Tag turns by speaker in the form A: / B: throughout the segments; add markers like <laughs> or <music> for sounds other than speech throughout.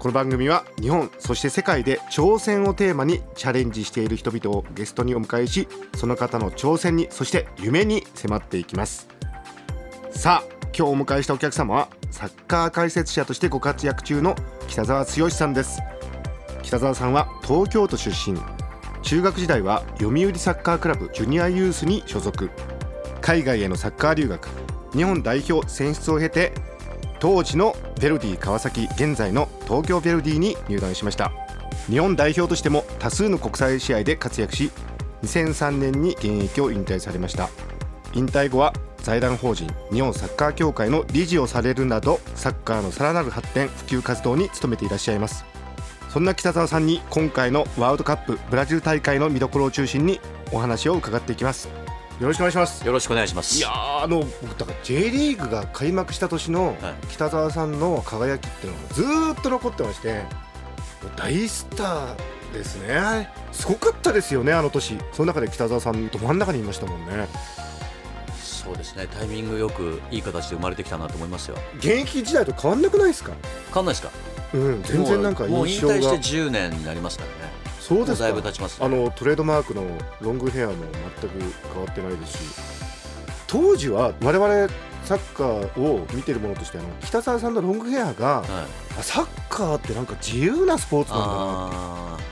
A: この番組は日本そして世界で挑戦をテーマにチャレンジしている人々をゲストにお迎えしその方の挑戦にそして夢に迫っていきます。さあ今日お迎えしたお客様はサッカー解説者としてご活躍中の北澤剛さんです。北澤さんは東京都出身。中学時代は読売サッカークラブジュニアユースに所属。海外へのサッカー留学。日本代表選出を経て当時のヴェルディ川崎現在の東京ヴェルディに入団しました。日本代表としても多数の国際試合で活躍し2003年に現役を引退されました。引退後は財団法人日本サッカー協会の理事をされるなどサッカーのさらなる発展普及活動に努めていらっしゃいます。そんな北澤さんに今回のワールドカップブラジル大会の見どころを中心にお話を伺っていきます。よろしくお願いします。
B: よろしくお願いします。
A: いやあの僕だから J リーグが開幕した年の北澤さんの輝きっていうのがずーっと残ってまして大スターですね。すごかったですよねあの年。その中で北澤さんど真ん中にいましたもんね。
B: そうですね。タイミングよくいい形で生まれてきたなと思いますよ。
A: 現役時代と変わんなくないですか？
B: 変わんないですか？
A: うん全然なんか
B: もう引退して10年になりますからね
A: そうです
B: だいぶ経ちますね。
A: あのトレードマークのロングヘアも全く変わってないですし当時は我々サッカーを見てるものとしてあの北澤さんのロングヘアが
B: はい。
A: あサッカーってなんか自由なスポーツなんだな
B: あー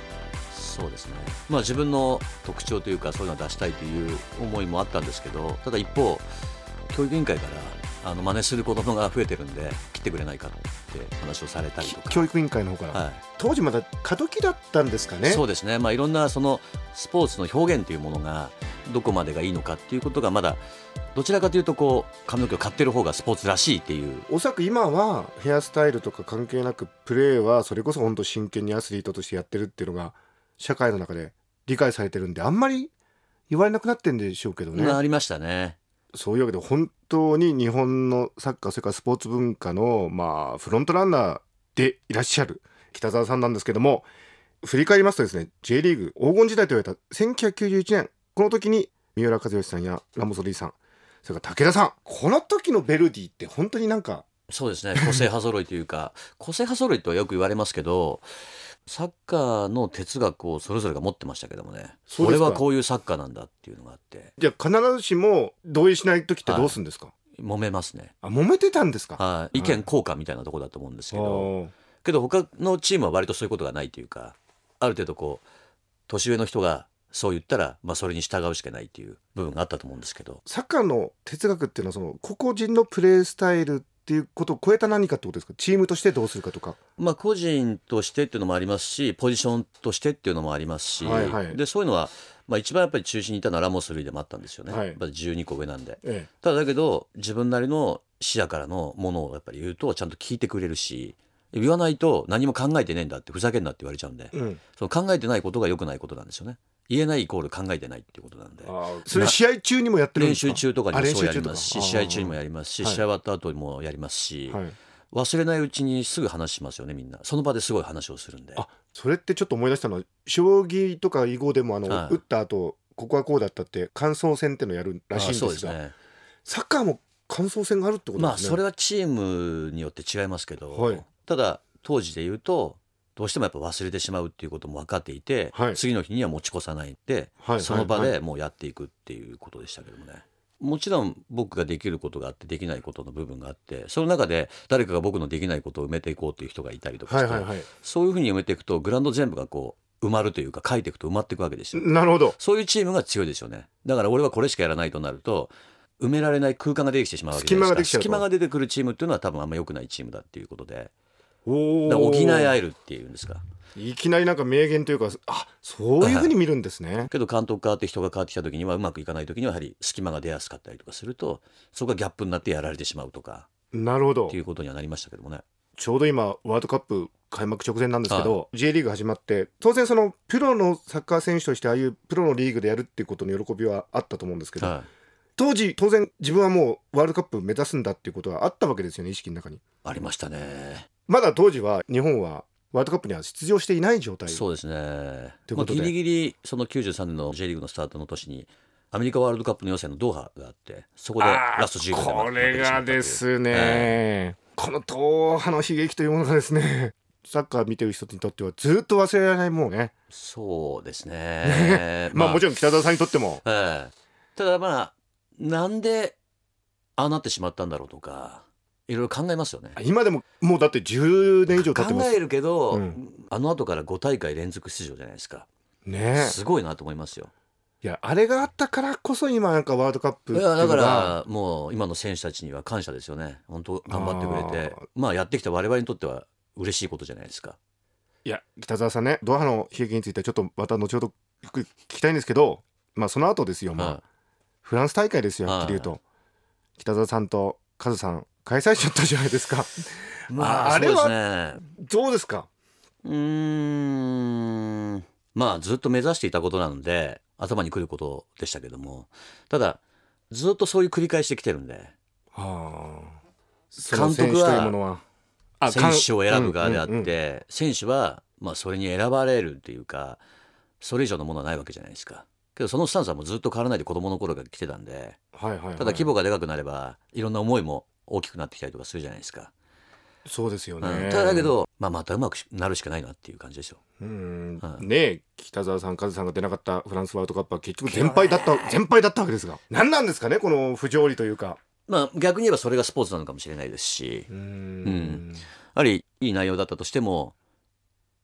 B: そうですね。まあ自分の特徴というかそういうのを出したいという思いもあったんですけどただ一方教育委員会からあの真似する子供が増えてるんで来てくれないかって話をされたりとか。
A: 教育委員会の方から、
B: はい。
A: 当時まだ過渡期だったんですかね。
B: そうですね、まあ、いろんなそのスポーツの表現というものがどこまでがいいのかっていうことがまだどちらかというとこう髪の毛を買ってる方がスポーツらしいっていう。
A: おそらく今はヘアスタイルとか関係なくプレーはそれこそ本当真剣にアスリートとしてやってるっていうのが社会の中で理解されてるんであんまり言われなくなってんでしょうけどね、
B: ありましたね。
A: そういうわけで本当に日本のサッカーそれからスポーツ文化のまあフロントランナーでいらっしゃる北澤さんなんですけども振り返りますとですね J リーグ黄金時代と言われた1991年この時に三浦知良さんやラモス・リーさんそれから武田さんこの時のベルディって本当になんか
B: そうですね個性派揃いというか個性派揃いとはよく言われますけどサッカーの哲学をそれぞれが持ってましたけどもね。これはこういうサッカーなんだっていうのがあって。
A: じゃあ必ずしも同意しない時ってどうするんですか、
B: 揉めますね、
A: あ揉めてたんですか？
B: はい、意見交換みたいなところだと思うんですけど、けど他のチームは割とそういうことがないというかある程度こう年上の人がそう言ったら、まあ、それに従うしかないっていう部分があったと思うんですけど。
A: サッカーの哲学っていうのはその個々人のプレースタイルっていうことを超えた何かってことですか？チームとしてどうするかとか。
B: まあ、個人としてっていうのもありますしポジションとしてっていうのもありますし、
A: はいはい。
B: でそういうのは、まあ、一番やっぱり中心にいたのはラモス・ルイでもあったんですよね、
A: はい。
B: やっぱり12個上なんで。
A: え
B: ただだけど自分なりの視野からのものをやっぱり言うとちゃんと聞いてくれるし言わないと何も考えてねえんだってふざけんなって言われちゃうんで、
A: えうん。
B: その考えてないことが良くないことなんですよね言えないイコール考えてないっていうことなんで。
A: それ試合中にもやってるんで
B: 練
A: すか？
B: 習中とかにもそうやりますし試合中にもやりますし、
A: はい
B: 試合終わった後にもやりますし、
A: はい。
B: 忘れないうちにすぐ話しますよねみんな。その場ですごい話をするんで。
A: あそれってちょっと思い出したのは将棋とか囲碁でもあの、
B: はい。
A: 打った後ここはこうだったって感想戦ってのやるらしいんですが
B: あそうですね。
A: サッカーも感想戦があるってこと
B: まあ
A: ですね、
B: それはチームによって違いますけど、
A: はい。
B: ただ当時で言うとどうしてもやっぱ忘れてしまうっていうことも分かっていて、
A: はい
B: 次の日には持ち越さないで、
A: はい
B: その場でもうやっていくっていうことでしたけどもね。もちろん僕ができることがあってできないことの部分があってその中で誰かが僕のできないことを埋めていこうという人がいたりとかして、
A: はいはいはい
B: そういうふうに埋めていくとグラウンド全部がこう埋まるというか書いていくと埋まっていくわけですよ。
A: なるほど
B: そういうチームが強いですよね。だから俺はこれしかやらないとなると埋められない空間が出てきてしまうわけですか。
A: 隙間ができちゃうと
B: 隙間が出てくるチームっていうのは多分あんま良くないチームだっていうことで、補い合
A: え
B: えるっていうんですか。
A: いきなりなんか名言というかあそういうふうに見るんですね。<laughs>
B: けど監督変わって人が変わってきた時にはうまくいかない時にはやはり隙間が出やすかったりとかするとそこがギャップになってやられてしまうとか。
A: なるほど。
B: っていうことにはなりましたけどもね。
A: ちょうど今ワールドカップ開幕直前なんですけど、J リーグ始まって当然そのプロのサッカー選手としてああいうプロのリーグでやるっていうことの喜びはあったと思うんですけど、
B: はい。
A: 当時当然自分はもうワールドカップ目指すんだっていうことはあったわけですよね意識の中に。
B: ありましたね
A: まだ当時は日本はワールドカップには出場していない状態。
B: そうですね。
A: ということで。
B: まあ、ギリギリその93年の J リーグのスタートの年にアメリカワールドカップの予選のドーハがあってそこでラスト15年
A: これがですね、このドーハの悲劇というものがですね <laughs> サッカー見てる人にとってはずっと忘れられないもうね。
B: そうですね。<laughs>
A: まあもち
B: ろん、
A: 北澤さんにとっても。
B: ええ。ただまあなんでああなってしまったんだろうとかいろいろ考えますよね。
A: 今でももうだって10年以上経ってます。
B: 考えるけど、
A: うん。
B: あの後から5大会連続出場じゃないですか、
A: ね。
B: すごいなと思いますよ。
A: いやあれがあったからこそ今なんかワールドカップい
B: やだからもう今の選手たちには感謝ですよね。本当頑張ってくれて。まあやってきた我々にとっては嬉しいことじゃないですか。
A: いや北澤さんねドーハの悲劇についてはちょっとまた後ほど聞きたいんですけどまあその後ですよ、まあ
B: は
A: フランス大会ですよはっきり言うと。北澤さんとカズさん開催しちゃったじゃないですか。
B: いまあ
A: ああれは
B: そうですね。
A: どうですか？
B: うーん。まあずっと目指していたことなので頭にくることでしたけども。ただずっとそういう繰り返してきてるんで。
A: はあ。
B: 監督は
A: 選手
B: を選ぶ側であって、
A: うんうんうん。
B: 選手はまあそれに選ばれるっていうかそれ以上のものはないわけじゃないですか。けどそのスタンスはもうずっと変わらないで子供の頃から来てたんで。
A: はいはいはい。
B: ただ規模がでかくなればいろんな思いも大きくなってきたりとかするじゃないですか、
A: そうですよね、
B: うん、ただだけど、まあ、またうまくなるしかないなっていう感じですよ
A: うん。
B: はい
A: ねえ北澤さんカズさんが出なかったフランスワールドカップは結局全敗だった全敗だったわけですが。何なんですかねこの不条理というか。
B: まあ逆に言えばそれがスポーツなのかもしれないですし。
A: うー
B: ん。やはりいい内容だったとしても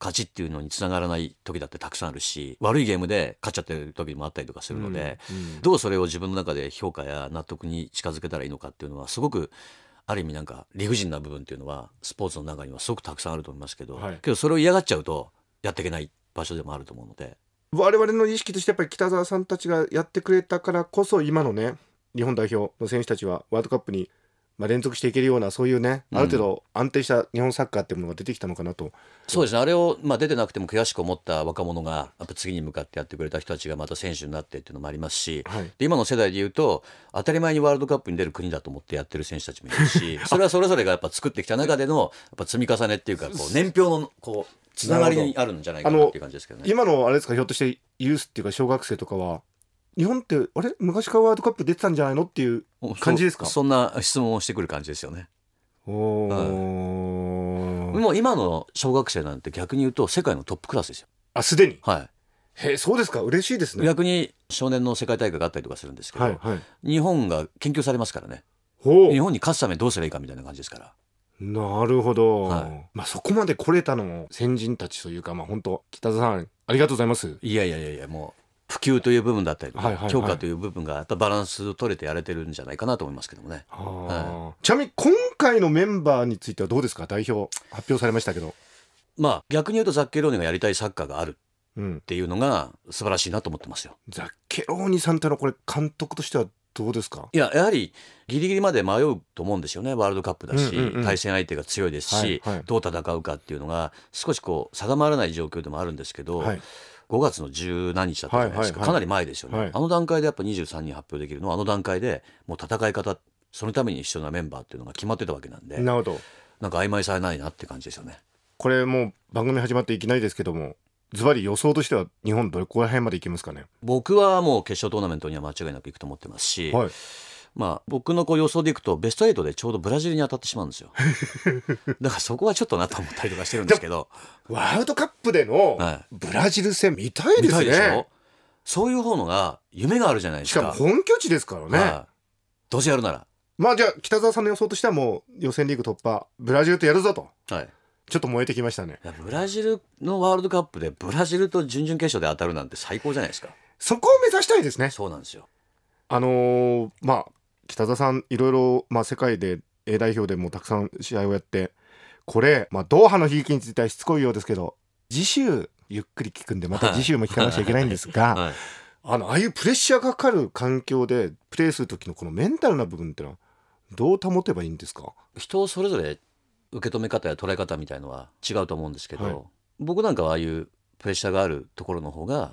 B: 勝ちっていうのにつながらない時だってたくさんあるし悪いゲームで勝っちゃってる時もあったりとかするので、
A: うん
B: どうそれを自分の中で評価や納得に近づけたらいいのかっていうのはすごくある意味なんか理不尽な部分っていうのはスポーツの中にはすごくたくさんあると思いますけど、
A: はい。
B: けどそれを嫌がっちゃうとやっていけない場所でもあると思うので。
A: 我々の意識としてやっぱり北澤さんたちがやってくれたからこそ今のね日本代表の選手たちはワールドカップにまあ連続していけるようなそういうね
B: うん。
A: ある程度安定した日本サッカーっていうものが出てきたのかなと、
B: そうですね。あれを、まあ、出てなくても悔しく思った若者がやっぱ次に向かってやってくれた人たちがまた選手になってっていうのもありますし、
A: はい。
B: で今の世代で言うと当たり前にワールドカップに出る国だと思ってやってる選手たちもいるしそれは <laughs> それぞれがやっぱ作ってきた中でのやっぱ積み重ねっていうかこう年表のこうつながりにあるんじゃないかなっていう感じですけどね。
A: 今のあれですかひょっとしてユースっていうか小学生とかは日本ってあれ？昔からワールドカップ出てたんじゃないの？っていう感じですか？
B: そそんな質問をしてくる感じですよね。
A: おー。
B: もう今の小学生なんて逆に言うと世界のトップクラスですよ。
A: あすでに？
B: は
A: へえそうですか？嬉しいです
B: い。
A: ね。
B: 逆に少年の世界大会があったりとかするんですけど、
A: はいはい。
B: 日本が研究されますからね。日本に勝つためにどうすればいいかみたいな感じですから。
A: なるほど、
B: はい。
A: まあそこまで来れたのも先人たちというかまあ本当北澤さんありがとうございます。
B: いやいやいやいやもう普及という部分だったりとか、
A: はいはいはい。
B: 強化という部分がやっぱバランス取れてやれてるんじゃないかなと思いますけどもね。
A: はあ。ちなみに今回のメンバーについてはどうですか？代表発表されましたけど。
B: まあ逆に言うとザッケローネがやりたいサッカーがあるっ
A: うん
B: ていうのが素晴らしいなと思ってますよ。
A: ザッケローニさんってのはこれ監督としてはどうですか？
B: いややはりギリギリまで迷うと思うんですよね。ワールドカップだし、
A: うんうんうん。
B: 対戦相手が強いですし、
A: はいはい。
B: どう戦うかっていうのが少しこう定まらない状況でもあるんですけど、
A: はい
B: 5月の十何日だったじゃないですか、かなり前ですよね、
A: はい。
B: あの段階でやっぱ23人発表できるのはあの段階でもう戦い方そのために必要なメンバーっていうのが決まってたわけなんで
A: なるほど。
B: なんか曖昧されないなって感じですよね。
A: これもう番組始まっていきなりですけどもズバリ予想としては日本どこら辺までいきますかね
B: 僕はもう決勝トーナメントには間違いなくいくと思ってますし、
A: はい
B: まあ僕のこう予想でいくとベスト8でちょうどブラジルに当たってしまうんですよ。<laughs> だからそこはちょっとなと思ったりとかしてるんですけど。
A: ワールドカップでの
B: はい。
A: ブラジル戦見たいで
B: 見
A: すね、
B: たいそういう方のが夢があるじゃないです
A: し
B: か
A: かも本拠地ですからね、
B: はい。どうせやるなら。
A: まあじゃあ北澤さんの予想としてはもう予選リーグ突破ブラジルとやるぞと。
B: はい。
A: ちょっと燃えてきましたね。
B: ブラジルのワールドカップでブラジルと準々決勝で当たるなんて最高じゃないですか。
A: そこを目指したいですね。
B: そうなんですよ。
A: あのーまあ北澤さんいろいろ、まあ、世界で A 代表でもたくさん試合をやってこれ、まあ、ドーハの悲劇についてはしつこいようですけど次週ゆっくり聞くんでまた次週も聞かなくちゃいけないんですが、
B: はい。
A: あのああいうプレッシャーがかかる環境でプレーする時のこのメンタルな部分ってのはどう保てばいいんですか？
B: 人それぞれ受け止め方や捉え方みたいのは違うと思うんですけど、
A: はい。
B: 僕なんかはああいうプレッシャーがあるところの方が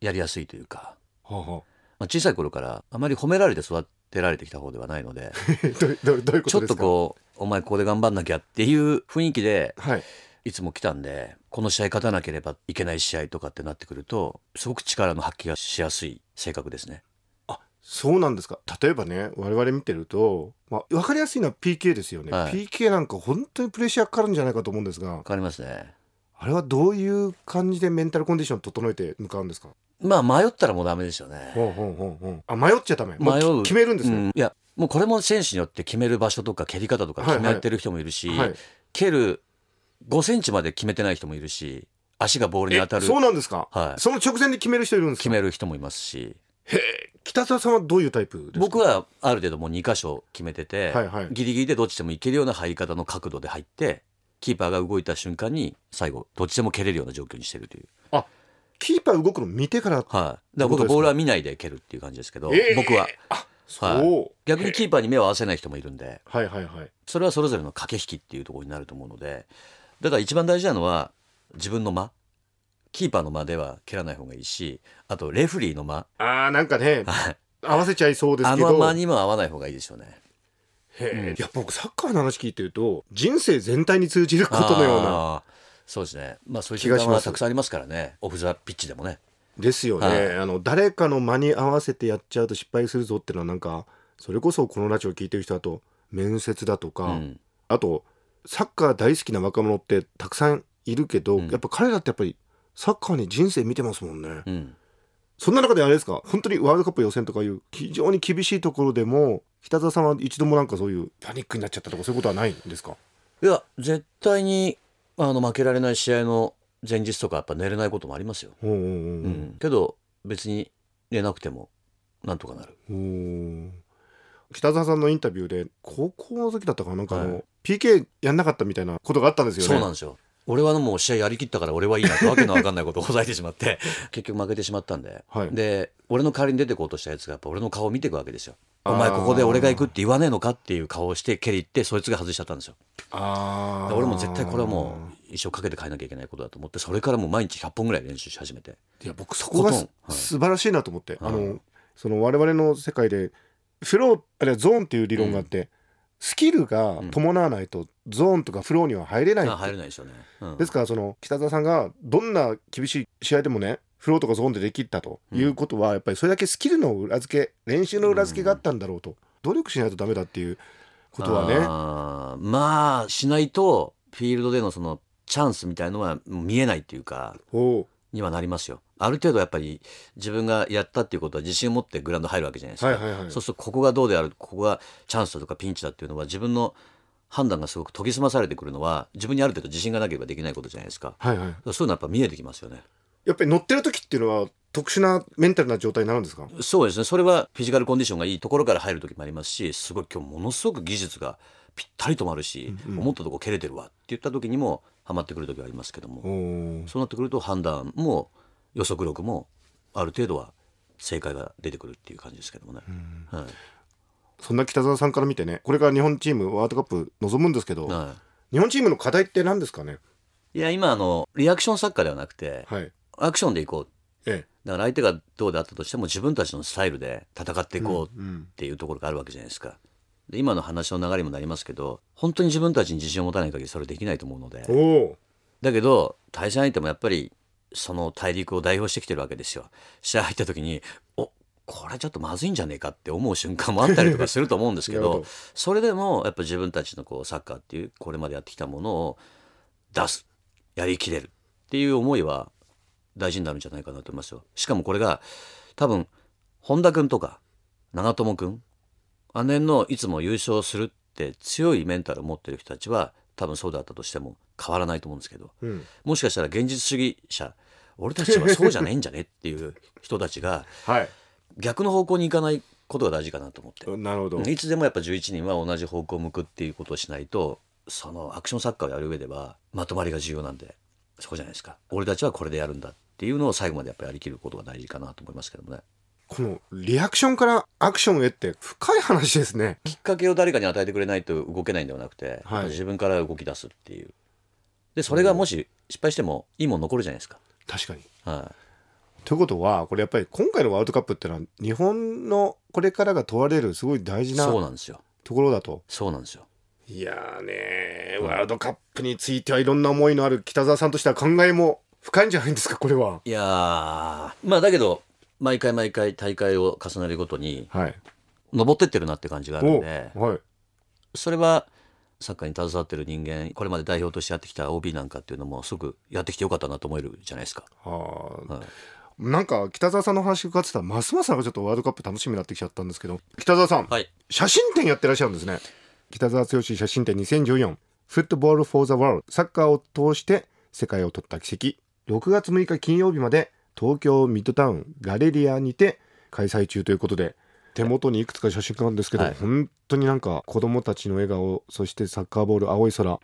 B: やりやすいというか、
A: はあは
B: まあ、小さい頃からあまり褒められて育てられてきた方ではないので。ちょっ
A: と
B: こうお前ここで頑張んなきゃっていう雰囲気で
A: はい。
B: いつも来たんでこの試合勝たなければいけない試合とかってなってくるとすごく力の発揮がしやすい性格ですね。
A: あそうなんですか。例えばね我々見てると、まあ、分かりやすいのは PK ですよね、
B: はい。
A: PK なんか本当にプレッシャーかかるんじゃないかと思うんですが。
B: わかりますね。
A: あれはどういう感じでメンタルコンディション整えて向かうんですか？
B: まあ迷ったらもうダメですよね。
A: ほうほうほうほう。あ迷っちゃダメ？
B: 迷う。
A: き決めるんですね、
B: うん。いやもうこれも選手によって決める場所とか蹴り方とか決めてる人もいるし、
A: はい。
B: 蹴る5センチまで決めてない人もいるし足がボールに当た
A: え
B: る
A: そうなんですか、
B: はい。
A: その直前で決める人いるんですか？
B: 決める人もいますし。
A: へえ。北澤さんはどういうタイプですか？
B: 僕はある程度もう2箇所決めてて、
A: はいはい。
B: ギリギリでどっちでもいけるような入り方の角度で入ってキーパーが動いた瞬間に最後どっちでも蹴れるような状況にしてるという、
A: あキーパー動くの見てから
B: はい、だから僕はボールは見ないで蹴るっていう感じですけど、
A: ええ
B: 僕は。
A: あそう、
B: はい逆にキーパーに目を合わせない人もいるんで。
A: はいはいはい。
B: それはそれぞれの駆け引きっていうところになると思うので。だから一番大事なのは自分の間。キーパーの間では蹴らない方がいいしあとレフリーの間。
A: あーなんかね
B: はい。
A: 合わせちゃいそうです
B: あ
A: けど。
B: の間にも合わない方がいいですよね。
A: へえ。いや僕サッカーの話聞いてると人生全体に通じることのような
B: そうですね。まあそういう瞬間
A: 気がします。
B: はたくさんありますからね。オフ・ザ・ピッチでもね。
A: ですよね、
B: はい。
A: あの誰かの間に合わせてやっちゃうと失敗するぞっていうのはなんかそれこそこのラジオ聞いてる人だと面接だとか、
B: うん。
A: あとサッカー大好きな若者ってたくさんいるけど、
B: うん。
A: やっぱ彼らってやっぱりサッカーに人生見てますもんね、
B: うん
A: そんな中であれですか？本当にワールドカップ予選とかいう非常に厳しいところでも北澤さんは一度もなんかそういうパニックになっちゃったとかそういうことはないんですか？
B: いや絶対にあの負けられない試合の前日とかやっぱ寝れないこともありますよ、けど別に寝なくてもなんとかなる。
A: 北澤さんのインタビューで高校の時だったかな？なんかあの、
B: はい。
A: PK やんなかったみたいなことがあったんですよね。
B: そうなんですよ俺はもう試合やりきったから俺はいいなってわけのわかんないことをほざいてしまって。<laughs> 結局負けてしまったんで、
A: はい。
B: で俺の代わりに出てこうとしたやつがやっぱ俺の顔を見ていくわけですよ。お前ここで俺が行くって言わねえのかっていう顔をして蹴り行ってそいつが外しちゃったんですよ。
A: あー。
B: 俺も絶対これはもう一生かけて変えなきゃいけないことだと思ってそれからもう毎日100本ぐらい練習し始めて。
A: いや僕そこが
B: はい。
A: 素晴らしいなと思って、
B: はい。
A: あのその我々の世界でフローあるいはゾーンっていう理論があって、スキルが伴わないとゾーンとかフローには入れない。
B: 入れないですよね、うん。
A: ですからその北澤さんがどんな厳しい試合でもねフローとかゾーンでできったということは、やっぱりそれだけスキルの裏付け練習の裏付けがあったんだろうと、努力しないとダメだっていうことはね。
B: まあしないとフィールドでのそのチャンスみたいのは見えないっていうか。
A: おう
B: にはなりますよ。ある程度やっぱり自分がやったっていうことは自信を持ってグラウンド入るわけじゃないですか、
A: はいはいはい。
B: そうするとここがどうであるここがチャンスだとかピンチだっていうのは自分の判断がすごく研ぎ澄まされてくるのは自分にある程度自信がなければできないことじゃないですか。
A: はいはい。
B: そういうのはやっぱ見えてきますよね。
A: やっぱり乗ってる時っていうのは特殊なメンタルな状態になるんですか？
B: そうですね。それはフィジカルコンディションがいいところから入る時もありますしすごい今日ものすごく技術がぴったり止まるし、思ったとこ蹴れてるわって言った時にもハマってくる時はありますけども、そうなってくると判断も予測力もある程度は正解が出てくるっていう感じですけどもね。はい。
A: そんな北澤さんから見てねこれから日本チームワールドカップ望むんですけど、
B: は
A: 日本チームの課題って何ですかね？
B: い、いや今あのリアクションサッカーではなくて
A: はい。
B: アクションでいこう。
A: え
B: だから相手がどうであったとしても自分たちのスタイルで戦っていこう
A: えうん。
B: っていうところがあるわけじゃないですか。で今の話の流れにもなりますけど本当に自分たちに自信を持たない限りそれできないと思うのでだけど対戦相手もやっぱりその大陸を代表してきてるわけですよ。試合入った時におこれちょっとまずいんじゃねえかって思う瞬間もあったりとかすると思うんですけ
A: なるほ
B: ど
A: ど
B: それでもやっぱ自分たちのこうサッカーっていうこれまでやってきたものを出すやりきれるっていう思いは大事になるんじゃないかなと思いますよ。しかもこれが多分本田君とか長友君姉のいつも優勝するって強いメンタルを持ってる人たちは多分そうだったとしても変わらないと思うんですけど
A: うん。
B: もしかしたら現実主義者俺たちはそうじゃねえんじゃねっていう人たちが
A: はい。
B: 逆の方向に行かないことが大事かなと思って。
A: なるほど。
B: いつでもやっぱ11人は同じ方向を向くっていうことをしないとそのアクションサッカーをやる上ではまとまりが重要なんでそうじゃないですか。俺たちはこれでやるんだっていうのを最後までやっぱりやりきることが大事かなと思いますけどもね。
A: このリアクションからアクションへって深い話ですね。
B: きっかけを誰かに与えてくれないと動けないんではなくて、
A: はい。
B: 自分から動き出すっていう。でそれがもし失敗してもいいもん残るじゃないですか、
A: 確かに。
B: は
A: ということはこれやっぱり今回のワールドカップってのは日本のこれからが問われるすごい大
B: い、
A: 事な
B: そうなんですよ。
A: ところだと。
B: そうなんですよ。
A: いやーねーワールドカップについてはいろんな思いのある北澤さんとしては考えも深いんじゃないんですかこれは。い
B: やーまあだけど毎回毎回大会を重ねるごとに
A: はい。
B: 登ってってるなって感じがあるん
A: お
B: で
A: はい。
B: それはサッカーに携わってる人間これまで代表としてやってきた OB なんかっていうのもすぐやってきてよかったなと思えるじゃないですか。はい。
A: なんか北澤さんの話伺ってたらますますなんかちょっとワールドカップ楽しみになってきちゃったんですけど北澤さん、
B: はい。
A: 写真展やってらっしゃるんですね。北澤剛写真展2014フットボール・フォー・ザ・ワールドサッカーを通して世界を取った奇跡。6月6日金曜日まで東京ミッドタウンガレリアにて開催中ということで手元にいくつか写真があるんですけど、
B: はい。
A: 本当になんか子供たちの笑顔そしてサッカーボール青い空。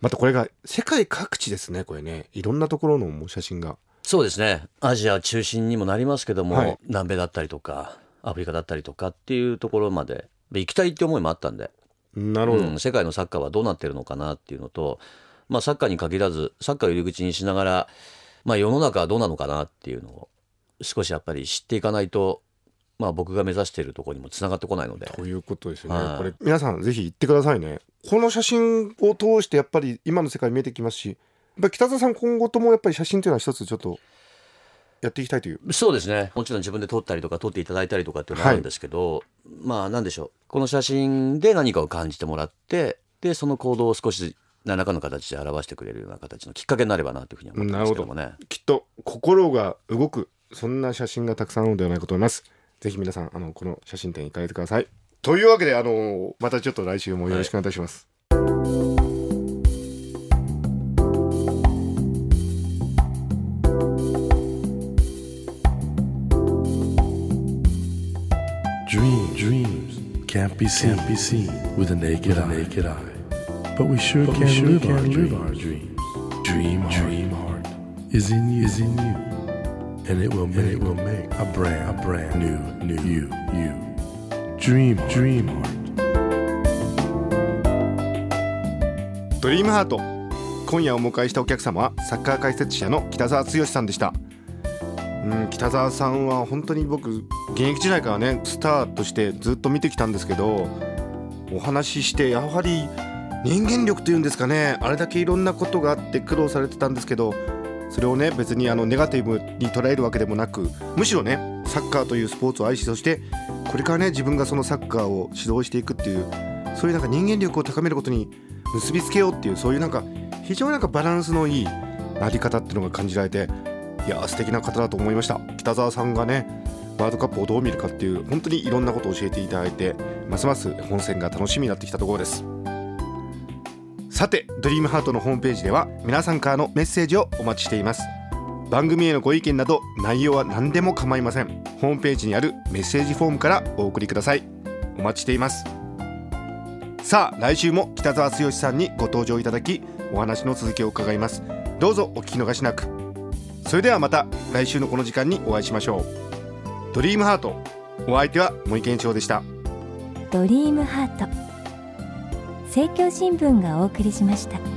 A: またこれが世界各地ですねこれね。いろんなところの写真が。
B: そうですね。アジア中心にもなりますけども、
A: はい。
B: 南米だったりとかアフリカだったりとかっていうところまで。で行きたいって思いもあったんで、
A: なるほど、
B: うん世界のサッカーはどうなってるのかなっていうのと、まあ、サッカーに限らずサッカーを入り口にしながら、まあ、世の中はどうなのかなっていうのを少しやっぱり知っていかないと、まあ、僕が目指しているところにもつながってこないので。
A: ということですよね、
B: はい。
A: これ皆さんぜひ行ってくださいね。この写真を通してやっぱり今の世界見えてきますしやっぱり北澤さん今後ともやっぱり写真というのは一つちょっとやっていきたいという。
B: そうですね。もちろん自分で撮ったりとか撮っていただいたりとかっていうのはあるんですけど、まあなんでしょう。この写真で何かを感じてもらってでその行動を少し何らかの形で表してくれるような形のきっかけになればなというふうに思ってますけどもね。
A: きっと心が動くそんな写真がたくさんあるのではないかと思います。ぜひ皆さんあのこの写真展行かれてください。というわけであのまたちょっと来週もよろしくお願いいたします、
C: Dream, dreams. Can't be seen, can't be seen with a naked eye. But we sure can, sure live, can our live our dreams. Dream, dream heart is in you, is in you, and it will make, it will make a brand, a brand new, new you, you. Dream, dream heart.
A: ドリームハート今夜お迎えしたお客様はサッカー解説者の北澤剛さんでしたうん北澤さんは本当に僕現役時代からねスターとしてずっと見てきたんですけどお話ししてやはり人間力というんですかねあれだけいろんなことがあって苦労されてたんですけどそれをね別にあのネガティブに捉えるわけでもなくむしろねサッカーというスポーツを愛しそしてこれからね自分がそのサッカーを指導していくっていうそういうなんか人間力を高めることに結びつけようっていうそういうなんか非常になんかバランスのいいなり方っていうのが感じられていや素敵な方だと思いました。北澤さんがねワールドカップをどう見るかっていう本当にいろんなことを教えていただいてますます本戦が楽しみになってきたところです。さてドリームハートのホームページでは皆さんからのメッセージをお待ちしています。番組へのご意見など内容は何でも構いません。ホームページにあるメッセージフォームからお送りください。お待ちしています。さあ来週も北澤剛さんにご登場いただきお話の続きを伺います。どうぞお聞き逃しなく。それではまた来週のこの時間にお会いしましょう。ドリームハート。お相手は森健一郎でした。
D: ドリームハート。政教新聞がお送りしました。